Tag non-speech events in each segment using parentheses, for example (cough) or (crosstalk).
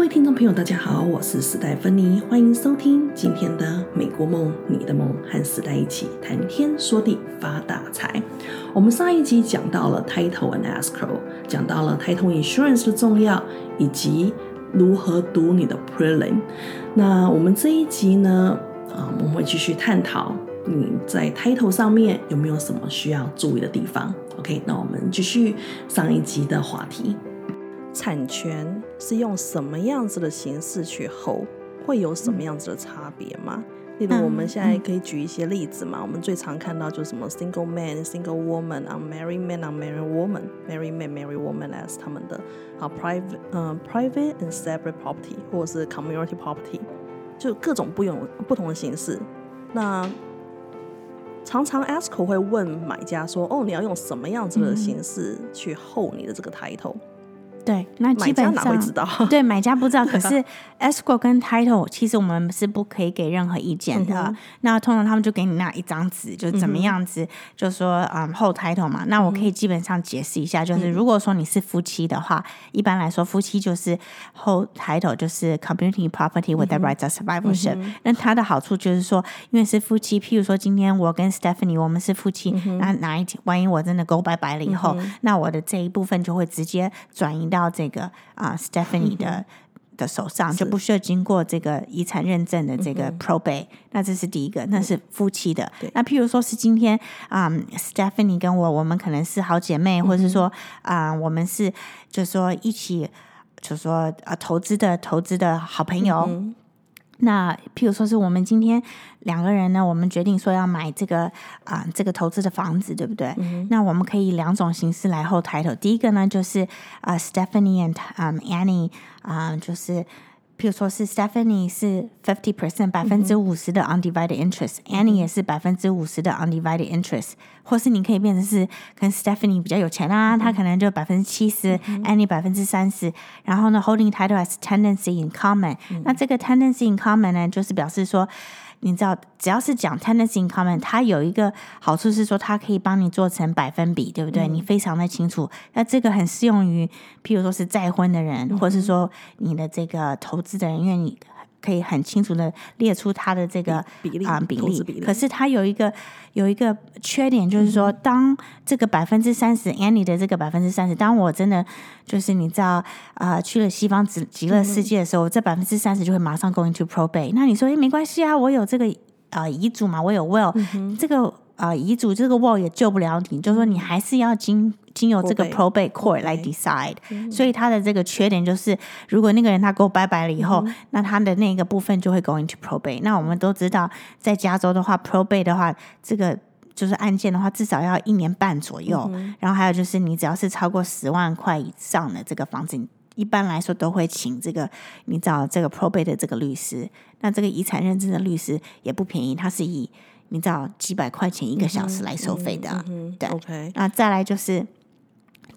各位听众朋友，大家好，我是史黛芬妮，欢迎收听今天的美国梦，你的梦，和史黛一起谈天说地发大财。我们上一集讲到了 title and escrow，讲到了 title insurance 的重要，以及如何读你的 prelim。那我们这一集呢，啊，我们会继续探讨你在 title 上面有没有什么需要注意的地方。OK，那我们继续上一集的话题。产权是用什么样子的形式去 hold，会有什么样子的差别吗？例如我们现在可以举一些例子嘛，我们最常看到就是什么 single man、single woman、unmarried man、unmarried woman、married man、married woman as 他们的啊 private 嗯 private and separate property 或者是 community property，就各种不用不同的形式。那常常 asko 会问买家说，哦，你要用什么样子的形式去 hold 你的这个 title？对，那基本上 (laughs) 对买家不知道，可是 (laughs) escrow 跟 title 其实我们是不可以给任何意见的。那通常他们就给你那一张纸，就怎么样子，就说嗯后 title 嘛。那我可以基本上解释一下，就是如果说你是夫妻的话，一般来说夫妻就是后 title 就是 community property with the rights of survivorship。那它的好处就是说，因为是夫妻，譬如说今天我跟 Stephanie 我们是夫妻，那哪一天万一我真的 go 拜拜了以后，那我的这一部分就会直接转移。到这个啊，Stephanie 的的手上就不需要经过这个遗产认证的这个 probate，那这是第一个，那是夫妻的。那譬如说是今天啊，Stephanie 跟我，我们可能是好姐妹，或者是说啊，我们是就是说一起，就是说啊，投资的投资的好朋友。那譬如说是我们今天两个人呢，我们决定说要买这个啊这个投资的房子，对不对？那我们可以两种形式来后抬头。第一个呢就是啊，Stephanie and um Annie 啊，就是。譬如说是 Stephanie 是 fifty percent 百分之五十的 undivided interest，Annie 也是百分之五十的 undivided interest，或是你可以变成是跟 Stephanie 比较有钱啊，他可能就百分之七十，Annie 百分之三十，然后呢 holding title as tendency in common，那这个 tendency in common 呢，就是表示说。你知道，只要是讲 tendency in common，它有一个好处是说，它可以帮你做成百分比，对不对？你非常的清楚。那这个很适用于，譬如说是再婚的人，或是说你的这个投资的人，因为你。可以很清楚的列出它的这个比例啊比例，可是它有一个有一个缺点，就是说，当这个百分之三十，Annie 的这个百分之三十，当我真的就是你知道啊，去了西方极极乐世界的时候，这百分之三十就会马上 going to probate。那你说，哎，没关系啊，我有这个啊遗嘱嘛，我有 will，这个。啊，遗嘱这个 will 也救不了你，就是说你还是要经经由这个 probate court 来 decide。所以他的这个缺点就是，如果那个人他给我拜拜了以后，那他的那个部分就会 go into probate。那我们都知道，在加州的话，probate 的话，这个就是案件的话，至少要一年半左右。然后还有就是，你只要是超过十万块以上的这个房子，一般来说都会请这个你找这个 probate 的这个律师。那这个遗产认证的律师也不便宜，他是以你找几百块钱一个小时来收费的，对，OK。那再来就是。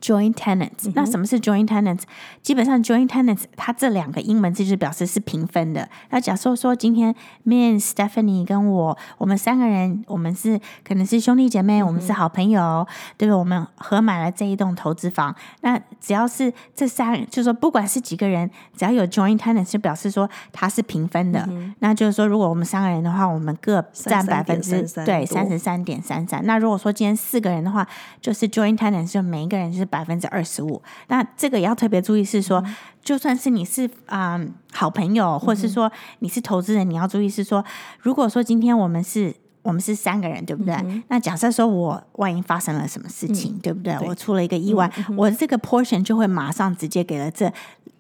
Joint tenants，那什么是 joint tenants？基本上 joint tenants，它这两个英文字就表示是平分的。那假设说今天 Me、n Stephanie 跟我，我们三个人，我们是可能是兄弟姐妹，我们是好朋友，对不？我们合买了这一栋投资房。那只要是这三，就是说不管是几个人，只要有 joint tenants，就表示说它是平分的。那就是说，如果我们三个人的话，我们各占百分之对三十三点三三。那如果说今天四个人的话，就是 joint tenants，就每一个人就是。百分之二十五，那这个也要特别注意，是说，就算是你是啊好朋友，或者是说你是投资人，你要注意是说，如果说今天我们是我们是三个人，对不对？那假设说我万一发生了什么事情，对不对？我出了一个意外，我这个 portion 就会马上直接给了这。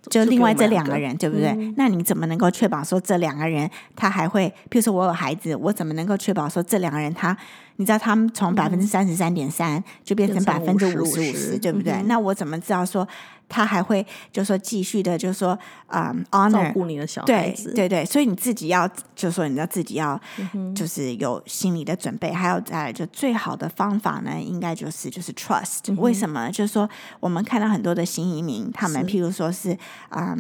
就另外这两个人，对不对？那你怎么能够确保说这两个人他还会？譬如说我有孩子，我怎么能够确保说这两个人他？你知道他们从百分之三十三点三就变成百分之五十五十，对不对？那我怎么知道说？他还会就说继续的，就是说啊，honor 照顾你的小孩子，对对，所以你自己要，就是说你要自己要，就是有心理的准备。还有再来，就最好的方法呢，应该就是就是 trust。为什么？就是说我们看到很多的新移民，他们譬如说是啊，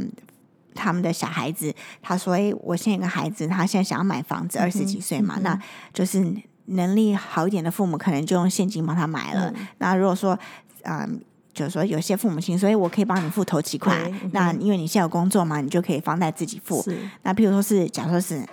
他们的小孩子，他说：“哎，我现在有个孩子，他现在想要买房子，二十几岁嘛，那就是能力好一点的父母，可能就用现金帮他买了。那如果说啊。”就是说有些父母亲，所以我可以帮你付头期款。那因为你现在有工作嘛，你就可以房贷自己付。那譬如说是，假设是，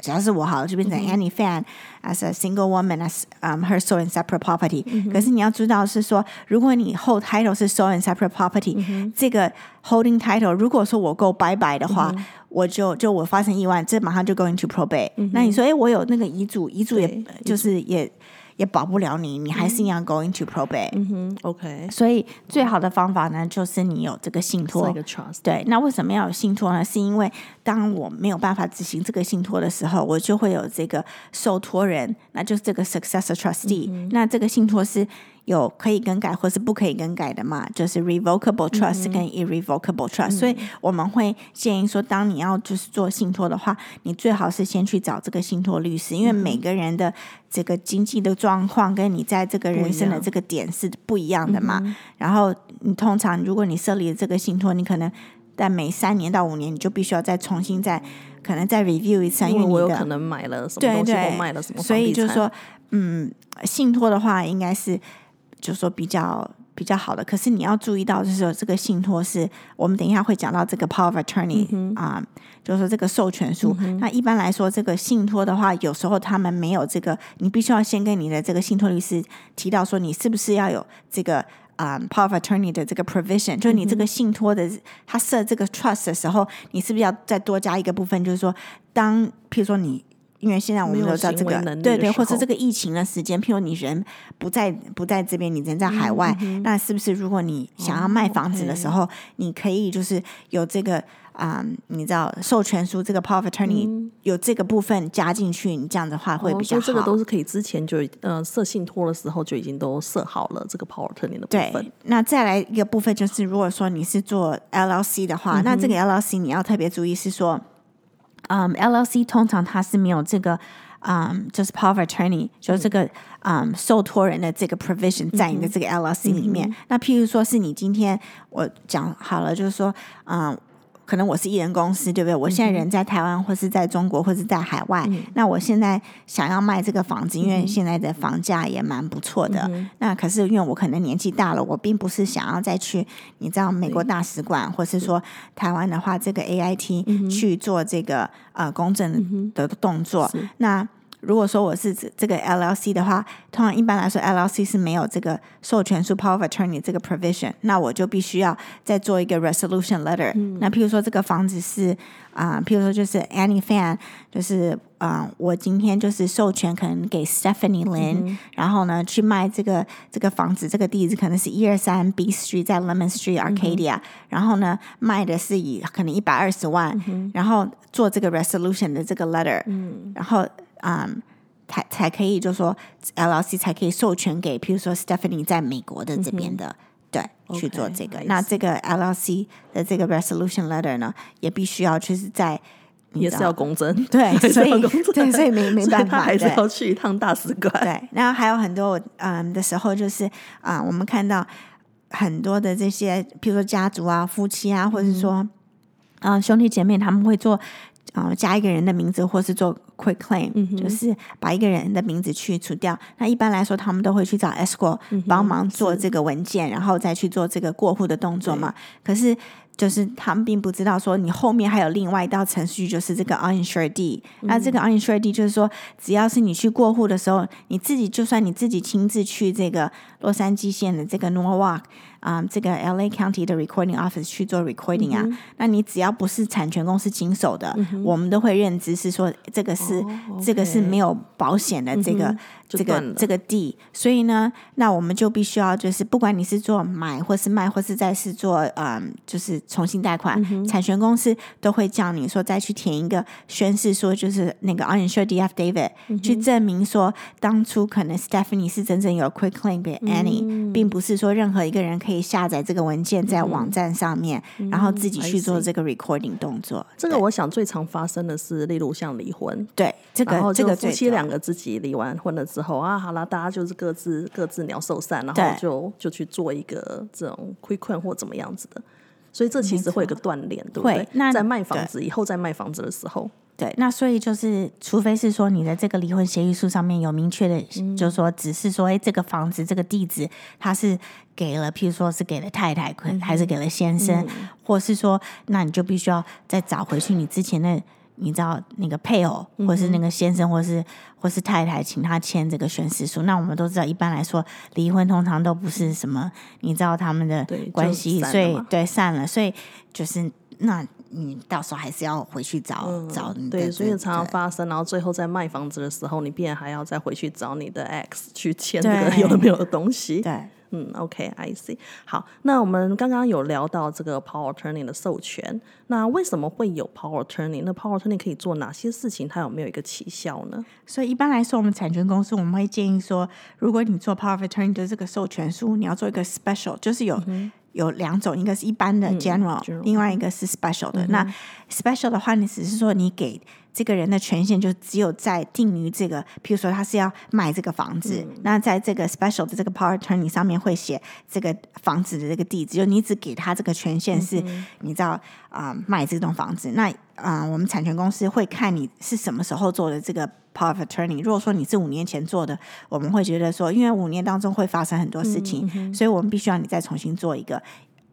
假如是我好了，就变成 Annie Fan as a single woman as um her sole and separate property、可是你要知道是说，如果你 hold title 是 sole and separate property，、这个 holding title 如果说我够拜拜的话。我就就我发生意外，这马上就 going to probate、那你说，哎，我有那个遗嘱，遗嘱也就是也也保不了你，你还是一样 going to probate、嗯哼，OK，所以最好的方法呢，就是你有这个信托。对，那为什么要有信托呢？是因为当我没有办法执行这个信托的时候，我就会有这个受托人，那就是这个 successor trustee、那这个信托是有可以更改或是不可以更改的嘛？就是 revocable trust 跟 irrevocable trust、所以我们会建议说，当你要就是做信托的话，你最好是先去找这个信托律师，因为每个人的这个经济的状况跟你在这个人生的这个点是不一样的嘛。然后你通常如果你设立了这个信托，你可能在每三年到五年，你就必须要再重新再可能再 review 一次，因因为我有可能买了什么对东西，对或卖了什么所以就是说，嗯，信托的话应该是就是说比较比较好的。可是你要注意到，就是说这个信托是我们等一下会讲到这个 power of attorney 啊、就是说这个授权书。那一般来说，这个信托的话，有时候他们没有这个，你必须要先跟你的这个信托律师提到说，你是不是要有这个。啊、p o w e r of attorney 的这个 provision，就是你这个信托的，他设这个 trust 的时候，你是不是要再多加一个部分？就是说，当譬如说你，因为现在我们都知道这个对对，或是这个疫情的时间，譬如你人不在不在这边，你人在海外，那是不是如果你想要卖房子的时候，你可以就是有这个啊、你知道授权书这个 power of attorney、有这个部分加进去，你这样的话会哦比较好。这个都是可以之前就呃设信托的时候就已经都设好了这个 power attorney 的部分。对，，那再来一个部分就是，如果说你是做 LLC 的话，那这个 LLC 你要特别注意是说，嗯，LLC 通常它是没有这个。嗯，就是 power of attorney，就是这个嗯受托人的这个 provision 在你的这个 LLC 里面。那譬如说是你今天我讲好了，就是说，嗯，可能我是艺人公司，对不对？我现在人在台湾，或是在中国，或是在海外。那我现在想要卖这个房子，因为现在的房价也蛮不错的。那可是因为我可能年纪大了，我并不是想要再去，你知道美国大使馆，或是说台湾的话，这个 AIT 去做这个呃公证的动作。那如果说我是指这个 LLC 的话，通常一般来说 LLC 是没有这个授权书 power of attorney 这个 provision，那我就必须要再做一个 resolution letter、那譬如说这个房子是啊、譬如说就是 Annie Fan，就是啊、我今天就是授权可能给 Stephanie Lin，、然后呢去卖这个这个房子，这个地址可能是一二三 B Street 在 Lemon Street Arcadia，、然后呢卖的是以可能一百二十万，然后做这个 resolution 的这个 letter，、然后嗯，才才可以，就说 LLC 才可以授权给，譬如说 Stephanie 在美国的这边的，对，去做这个。那这个 LLC 的这个 resolution letter 呢，也必须要就是在 (laughs) (laughs) 也是要公证，对所以对所以没没办法他还是要去一趟大使馆。对，然后还有很多嗯的时候，就是啊、我们看到很多的这些，譬如说家族啊、夫妻啊，或者是说啊、兄弟姐妹，他们会做啊、加一个人的名字，或是做 quick claim，、就是把一个人的名字去除掉。那一般来说，他们都会去找 escrow 帮忙做这个文件，然后再去做这个过户的动作嘛。可是就是他们并不知道说，你后面还有另外一道程序，就是这个 uninsured D。那这个 uninsured D 就是说，只要是你去过户的时候，你自己就算你自己亲自去这个洛杉矶县的这个 Norwalk 啊、这个 LA County 的 recording office 去做 recording 啊，那你只要不是产权公司经手的，我们都会认知是说这个是、这个是没有保险的这个、这个这个地，所以呢，那我们就必须要就是不管你是做买或是卖，或是再是做嗯，就是重新贷款，产权公司都会叫你说再去填一个宣誓说就是那个 uninsured D affidavit，、去证明说当初可能 Stephanie 是真正有 quick claim 给 Annie，、并不是说任何一个人可以下载这个文件在网站上面，然后自己去做这个 recording 动作。这个我想最常发生的是，例如像离婚，对这然后这个夫妻两个自己离完婚了之后啊，好啦，大家就是各自各自鸟兽散，然后就就去做一个这种 quick 或怎么样子的，所以这其实会有个锻炼，对不对？那在卖房子以后，在卖房子的时候，对，那所以就是，除非是说你的这个离婚协议书上面有明确的，就是说只是说，哎，这个房子这个地址他是给了，譬如说是给了太太，还是给了先生，或是说，那你就必须要再找回去你之前的，你知道那个配偶，或是那个先生，或是或是太太，请他签这个宣誓书。那我们都知道，一般来说，离婚通常都不是什么，你知道他们的关系，所以嘛对散了，所以就是那。你到时候还是要回去找、找你的对，所以常常对发生，然后最后在卖房子的时候，你必然还要再回去找你的 ex 去签这个有的没有的东西。对，嗯，OK，I、see。好，那我们刚刚有聊到这个 power Turning 的授权，那为什么会有 power Turning？那 power Turning 可以做哪些事情？它有没有一个期效呢？所以一般来说，我们产权公司我们会建议说，如果你做 power of attorney 的这个授权书，你要做一个 special，就是有、有两种一个是一般的 general 另外一个是 special 的。那 special 的话你只是说你给这个人的权限就只有在定于这个，譬如说他是要卖这个房子，那在这个 special 的这个 power attorney 上面会写这个房子的这个地址，就你只给他这个权限是，你知道啊、卖这栋房子。那啊、我们产权公司会看你是什么时候做的这个 power of attorney。如果说你是五年前做的，我们会觉得说，因为五年当中会发生很多事情，所以我们必须要你再重新做一个。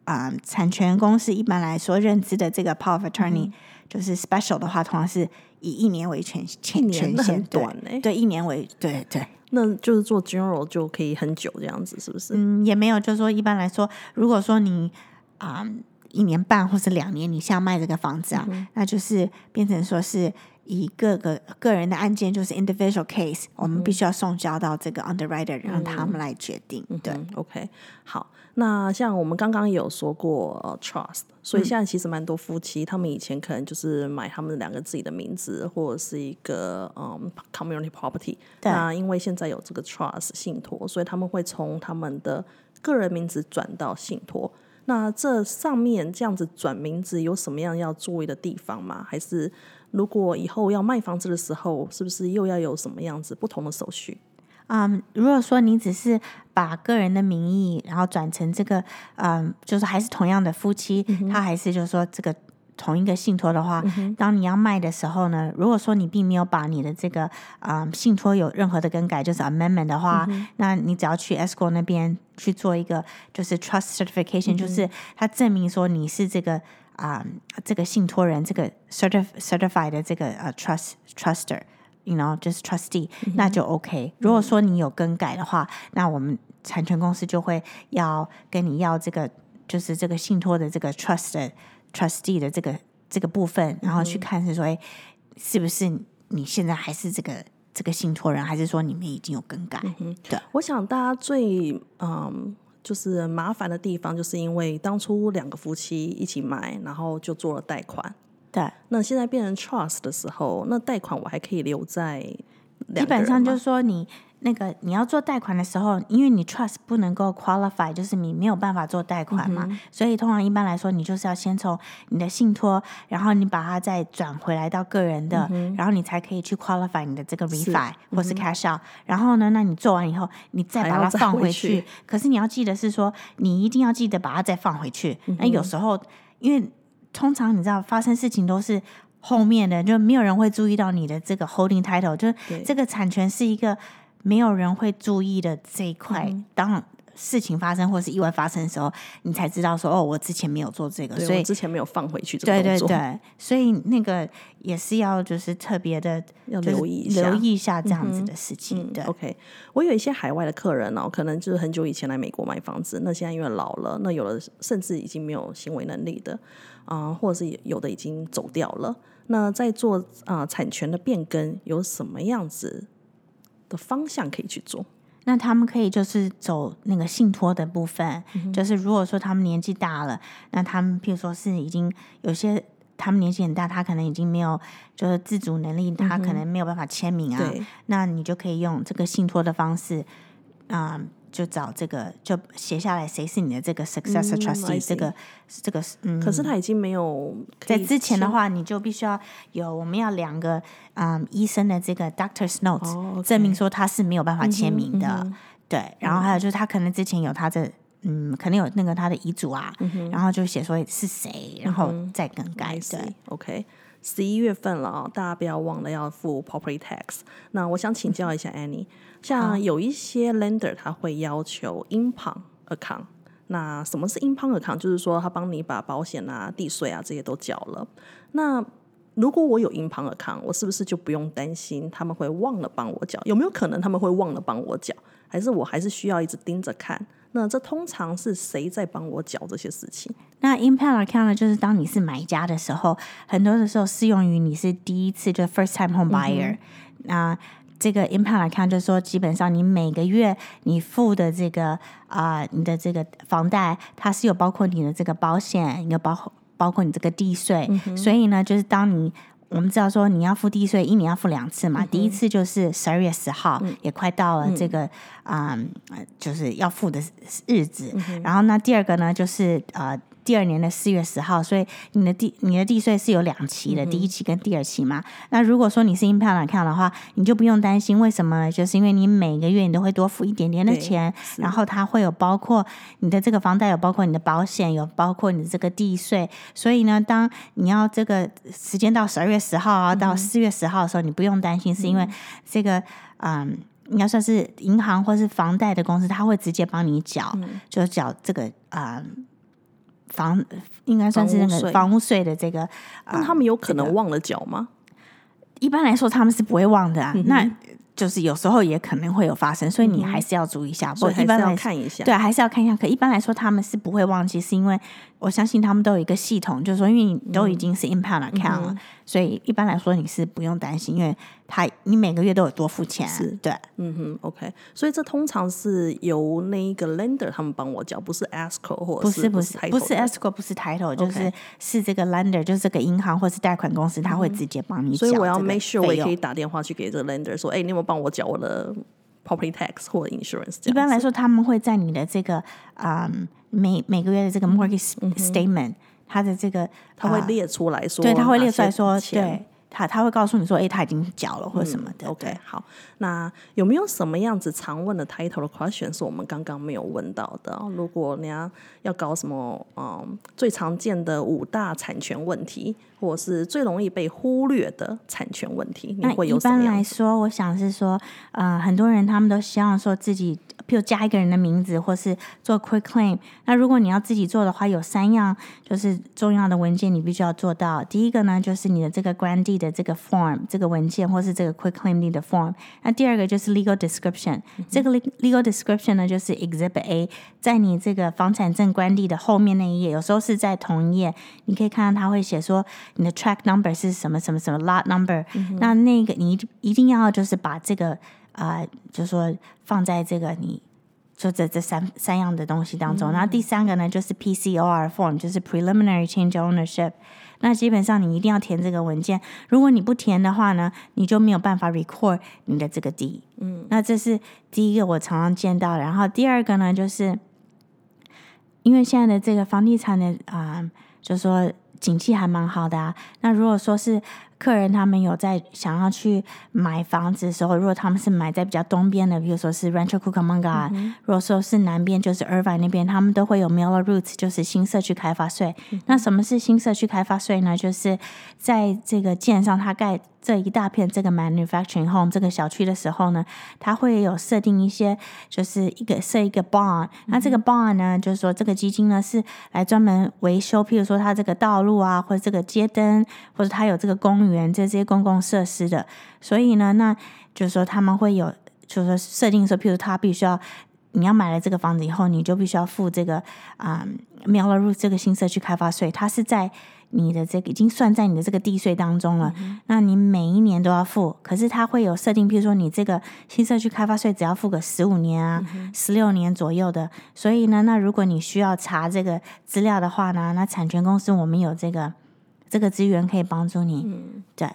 啊、产权公司一般来说认知的这个 power of attorney、就是 special 的话，通常是以一年为权一权年那很短欸对，一年为对对。那就是做 general 就可以很久这样子，是不是？嗯，也没有，就是说一般来说，如果说你啊、一年半或是两年，你想要卖这个房子啊，那就是变成说是以各个个人的案件，就是 individual case，、我们必须要送交到这个 underwriter，让他们来决定。对，嗯，OK，好。那像我们刚刚有说过、呃、trust，所以现在其实蛮多夫妻，他们以前可能就是买他们两个自己的名字，或者是一个嗯 community property。对那因为现在有这个 trust 信托，所以他们会从他们的个人名字转到信托。那这上面这样子转名字有什么样要注意的地方吗？还是如果以后要卖房子的时候，是不是又要有什么样子不同的手续？嗯，如果说你只是把个人的名义，然后转成这个，嗯，就是还是同样的夫妻，他还是就是说这个同一个信托的话，当你要卖的时候呢，如果说你并没有把你的这个嗯信托有任何的更改，就是 amendment 的话，那你只要去 escrow 那边去做一个就是 trust certification，、就是它证明说你是这个啊、这个信托人，这个 certif certified 的这个呃 trust truster。you know 就是 trustee，、那就 OK。如果说你有更改的话，那我们产权公司就会要跟你要这个，就是这个信托的这个 trust 的 trustee 的这个这个部分，然后去看是说，哎、是不是你现在还是这个这个信托人，还是说你们已经有更改？对，我想大家最嗯就是麻烦的地方，就是因为当初两个夫妻一起买，然后就做了贷款。对，那现在变成 trust 的时候，那贷款我还可以留在两个人基本上就是吗说你。那个你要做贷款的时候，因为你 trust 不能够 qualify，就是你没有办法做贷款嘛，所以通常一般来说，你就是要先从你的信托，然后你把它再转回来到个人的，然后你才可以去 qualify 你的这个 refi 或是 cash out。然后呢，那你做完以后，你再把它放回去。可是你要记得是说，你一定要记得把它再放回去。那有时候，因为通常你知道发生事情都是。后面的就没有人会注意到你的这个 holding title，就是这个产权是一个没有人会注意的这一块。嗯当事情发生或是意外发生的时候，你才知道说哦，我之前没有做这个，所以我之前没有放回去这对个动作，对对，所以那个也是要就是特别的，要留意一下留意一下这样子的事情。嗯对，OK，我有一些海外的客人哦，可能就是很久以前来美国买房子，那现在因为老了，那有的甚至已经没有行为能力的，啊、或者是有的已经走掉了。那在做啊、产权的变更，有什么样子的方向可以去做？那他们可以就是走那个信托的部分，嗯就是如果说他们年纪大了，那他们譬如说是已经有些他们年纪很大，他可能已经没有就是自主能力，他可能没有办法签名啊，嗯，那你就可以用这个信托的方式，啊、就找这个就写下来谁是你的这个 successor 嗯 trustee，、这个这个嗯，可是他已经没有在之前的话，你就必须要有我们要两个嗯医生的这个 doctor's notes，、哦，OK 证明说他是没有办法签名的。对，然后还有就是他可能之前有他的嗯，可能有那个他的遗嘱啊，然后就写说是谁，然后再更改。对 see，OK。十一月份了啊，大家不要忘了要付 property tax。那我想请教一下 Annie，像有一些 lender 他会要求 impound account。那什么是 impound account？就是说他帮你把保险啊、地税啊这些都缴了。那如果我有 impound account，我是不是就不用担心他们会忘了帮我缴？有没有可能他们会忘了帮我缴？还是我还是需要一直盯着看？那这通常是谁在帮我缴这些事情？那 impound account 呢，就是当你是买家的时候，很多的时候适用于你是第一次就 first time home buyer。那这个 impound account 就是说，基本上你每个月你付的这个啊，你的这个房贷，它是有包括你的这个保险，有包包括你这个地税。所以呢，就是当你我们知道说你要付地税，一年要付两次嘛，第一次就是十二月十号，也快到了这个啊，就是要付的日子。然后那第二个呢，就是呃。第二年的四月十号，所以你的地你的地税是有两期的，第一期跟第二期嘛。那如果说你是 impound account 的话，你就不用担心，为什么？呢？就是因为你每个月你都会多付一点点的钱，然后它会有包括你的这个房贷，有包括你的保险，有包括你的这个地税。所以呢，当你要这个时间到十二月十号啊，到四月十号的时候，你不用担心，是因为这个嗯，应该算是银行或是房贷的公司，他会直接帮你缴，就缴这个啊。房应该算是那个房屋税的这个，那他们有可能忘了缴吗？一般来说他们是不会忘的啊，那就是有时候也可能会有发生，所以你还是要注意一下。不过一般要看一下，对，还是要看一下。可一般来说他们是不会忘记，是因为我相信他们都有一个系统，就是说因为你都已经是 impound account 了。所以一般来说你是不用担心，因为他你每个月都有多付钱，是对，嗯哼，OK。所以这通常是由那一个 lender 他们帮我交，不是 escrow 或不是不是不是 escrow 不是 title，就是是这个 lender，就是这个银行或是贷款公司，他会直接帮你。所以我要 make sure 我也可以打电话去给这个 lender 说，哎，你有没有帮我缴我的 property tax 或 insurance？一般来说他们会在你的这个啊每每个月的这个 mortgage statement。他的这个他会列出来说，对他会列出来说，对他他会告诉你说，哎，他已经缴了或者什么的。OK，好，那有没有什么样子常问的 title 的 question 是我们刚刚没有问到的？如果你要要搞什么，嗯，最常见的五大产权问题，或者是最容易被忽略的产权问题，你会有什么？一般来说，我想是说，呃，很多人他们都希望说自己。就加一个人的名字，或是做 quick claim。那如果你要自己做的话，有三样就是重要的文件，你必须要做到。第一个呢，就是你的这个 grantee 的这个 form 这个文件，或是这个 quick claim 的 form。那第二个就是 legal description。这个 legal description 呢，就是 exhibit A，在你这个房产证 grantee 的后面那一页，有时候是在同一页，你可以看到他会写说你的 track number 是什么什么什么 lot number。那那个你一定要就是把这个。啊，就说放在这个你就这这三三样的东西当中，然后第三个呢就是 P C O R form，就是 Preliminary Change Ownership。那基本上你一定要填这个文件，如果你不填的话呢，你就没有办法 record 你的这个 D。嗯，那这是第一个我常常见到，然后第二个呢，就是因为现在的这个房地产的啊，就说景气还蛮好的啊，那如果说是。客人他们有在想要去买房子的时候，如果他们是买在比较东边的，比如说是 Rancho Cucamonga，如果说是南边就是 Irvine 那边，他们都会有 Miller Roots，就是新社区开发税。那什么是新社区开发税呢？就是在这个建上它盖。这一大片这个 manufacturing home 这个小区的时候呢，它会有设定一些，就是一个设一个 bond。那这个 bond 呢，就是说这个基金呢是来专门维修，譬如说它这个道路啊，或者这个街灯，或者它有这个公园这些公共设施的。所以呢，那就是说他们会有，就是说设定说，譬如他必须要，你要买了这个房子以后，你就必须要付这个啊 m i l l e r 这个新社区开发税，它是在。你的这个已经算在你的这个地税当中了，那你每一年都要付。可是它会有设定，比如说你这个新社区开发税只要付个十五年啊，十六年左右的。所以呢，那如果你需要查这个资料的话呢，那产权公司我们有这个这个资源可以帮助你。对，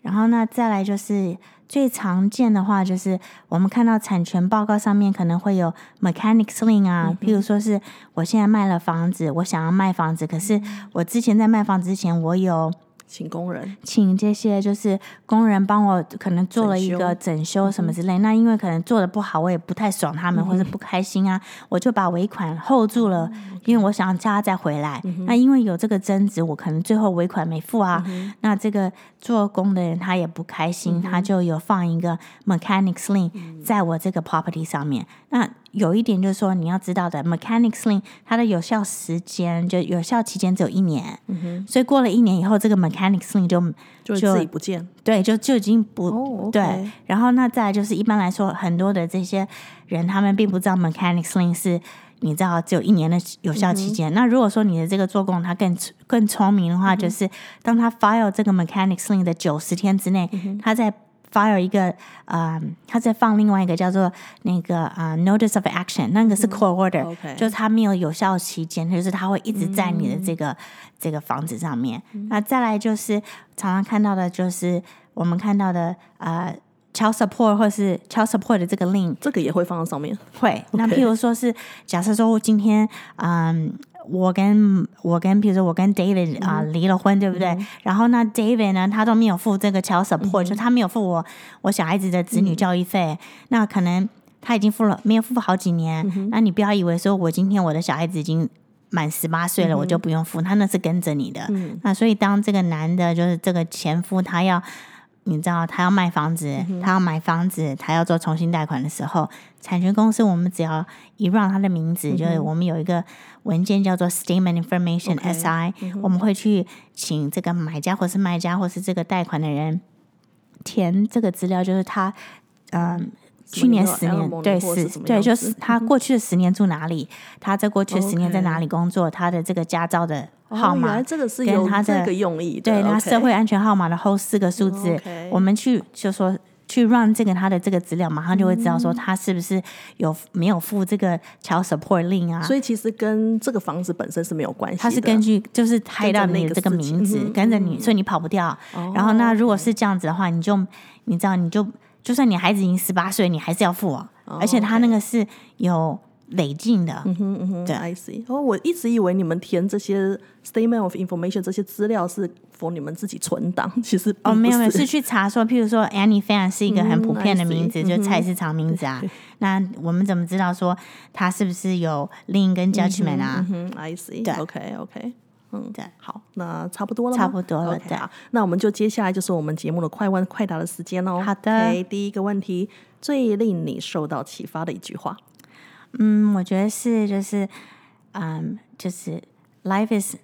然后呢再来就是。最常见的话就是我们看到产权报告上面可能会有 mechanics lien 啊，譬如说是我现在卖了房子，我想要卖房子，可是我之前在卖房子之前我有请工人，请这些就是工人帮我可能做了一个整修什么之类。那因为可能做的不好，我也不太爽他们，或者不开心啊，我就把尾款 hold 住了，因为我想叫他再回来。那因为有这个争执，我可能最后尾款没付啊。那这个做工的人他也不开心，他就有放一个 mechanics lien 在我这个 property 上面。那有一点就是说，你要知道的，mechanics lien 它的有效时间就有效期间只有一年，所以过了一年以后，这个 mechanics lien 就就就自己不见。对，就就已经不、对。然后那再来就是一般来说，很多的这些人他们并不知道 mechanics lien 是。你知道只有一年的有效期间。那如果说你的这个做工他更更聪明的话，就是当他 file 这个 mechanics lien 的九十天之内，他在 file 一个呃，他在放另外一个叫做那个啊、呃 notice of action，那个是 court order，、就是他没有有效期间，就是他会一直在你的这个、这个房子上面。那再来就是常常看到的，就是我们看到的呃 child support 或是 child support 的这个 link 这个也会放到上面。会。那譬如说是假设说今天嗯。我跟我跟，比如说我跟 David 啊、离了婚，对不对？然后那 David 呢，他都没有付这个 child support，、就他没有付我我小孩子的子女教育费，那可能他已经付了，没有付好几年。那你不要以为说我今天我的小孩子已经满十八岁了，我就不用付，他那是跟着你的。那所以当这个男的，就是这个前夫，他要你知道他要卖房子，他要买房子，他要做重新贷款的时候，产权公司我们只要一让他的名字，就是我们有一个文件叫做 Statement Information SI，、我们会去请这个买家或是卖家或是这个贷款的人填这个资料，就是他嗯。去年十年，对十对，就是他过去的十年住哪里，他在过去的十年在哪里工作，他的这个驾照的号码来这个是跟有他的这个用意的。对，他社会安全号码的后四个数字我们去就说去 run 这个他的这个资料，马上就会知道说他是不是有没有付这个 child support 令啊？所以其实跟这个房子本身是没有关系的。它是根据就是拍到你的这个名字跟着你，所以你跑不掉。然后那如果是这样子的话，你就你知道你就就算你孩子已经十八岁，你还是要付啊。而且他那个是有累进的，嗯哼嗯哼，对，I see。哦，我一直以为你们填这些 statement of information 这些资料是 for 你们自己存档，(laughs) 其实哦，没有没有，是是去查说，譬如说 Annie Fan 是一个很普遍的名字就菜市场名字啊。那我们怎么知道说他是不是有 lien 跟 judgment 啊？嗯哼，I see。对 OK OK。嗯，对好，那差不多了，差不多了对好，那我们就接下来就是我们节目的快问快答的时间喽。好的第一个问题，最令你受到启发的一句话。嗯，我觉得是就是，嗯，就是 life is。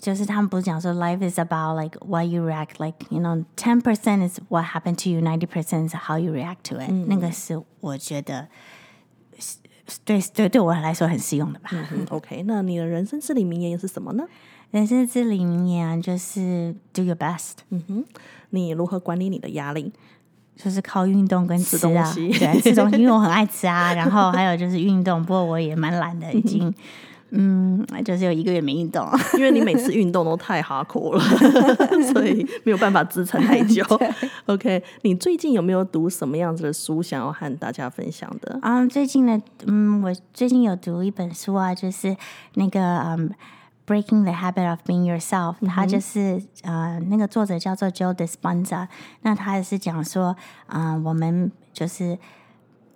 就是他们不是讲说 life is about like what you react like you know ten percent is what happened to you ninety percent is how you react to it、那个是我觉得对对对我来说很适用的吧。嗯，OK，那你的人生至理名言是什么呢？人生至理名言啊就是 do your best，嗯哼你如何管理你的压力？就是靠运动跟吃东西对，吃东西，因为我很爱吃啊。然后还有就是运动，不过我也蛮懒的，已经，(laughs) 嗯，就是有一个月没运动。因为你每次运动都太哈口了，(laughs) 所以没有办法支撑太久。(laughs) OK，你最近有没有读什么样子的书想要和大家分享的？啊、最近呢，嗯，我最近有读一本书啊，就是那个嗯。Breaking the Habit of Being Yourself，、他就是呃，那个作者叫做 Joe Dispenza，那他也是讲说，嗯、我们就是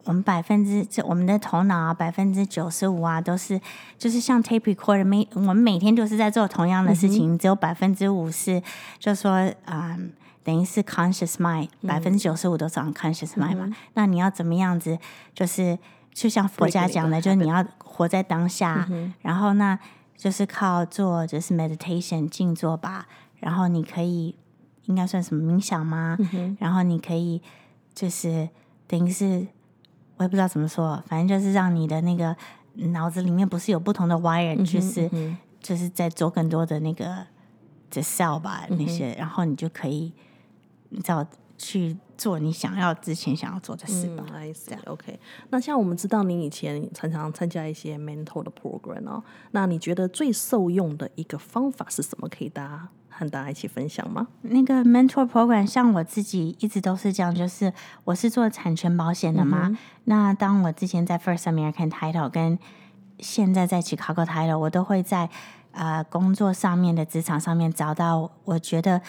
我们百分之这我们的头脑啊，百分之九十五啊，都是就是像 tape recorder，每我们每天都是在做同样的事情，只有百分之五是就说嗯。等于是 conscious mind，百分之九十五都是 unconscious mind 嘛。那你要怎么样子？就是就像佛家讲的就是你要活在当下，然后那就是靠做就是 meditation 静坐吧。然后你可以应该算什么冥想吗？然后你可以就是等于是我也不知道怎么说，反正就是让你的那个脑子里面不是有不同的 wire，、就是就是在做更多的那个的 cell 吧，那些，然后你就可以你知道去做你想要之前想要做的事吧。嗯，I see。OK，那像我们知道你以前常常参加一些 mentor 的 program 哦，那你觉得最受用的一个方法是什么？可以大家和大家一起分享吗？那个 mentor program，像我自己一直都是这样，就是我是做产权保险的嘛。那当我之前在 First American Title 跟现在在 Chicago Title，我都会在呃工作上面的职场上面找到我觉得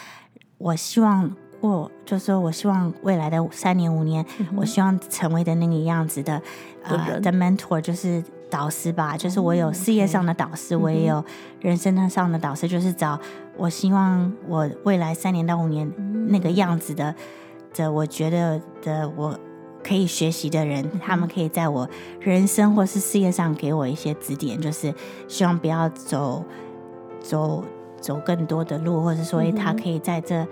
我希望我就是说我希望未来的三年五年，我希望成为的那个样子的呃的 mentor 就是导师吧，就是我有事业上的导师，我也有人生上的导师，就是找我希望我未来三年到五年那个样子的的，我觉得的我。可以学习的人，他们可以在我人生或是事业上给我一些指点，就是希望不要走走走更多的路，或者说诶他可以在这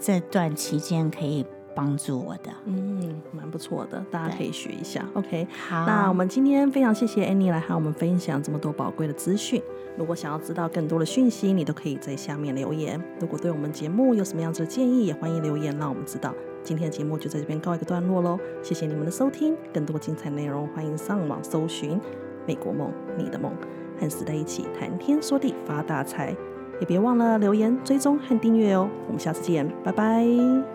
这段期间可以帮助我的。嗯，蛮不错的，大家可以学一下。OK，好，那我们今天非常谢谢 Annie 来和我们分享这么多宝贵的资讯。如果想要知道更多的讯息，你都可以在下面留言。如果对我们节目有什么样子的建议，也欢迎留言让我们知道。今天的节目就在这边告一个段落喽，谢谢你们的收听。更多精彩内容，欢迎上网搜寻《美国梦你的梦》，和时代一起谈天说地发大财。也别忘了留言、追踪和订阅哦。我们下次见，拜拜。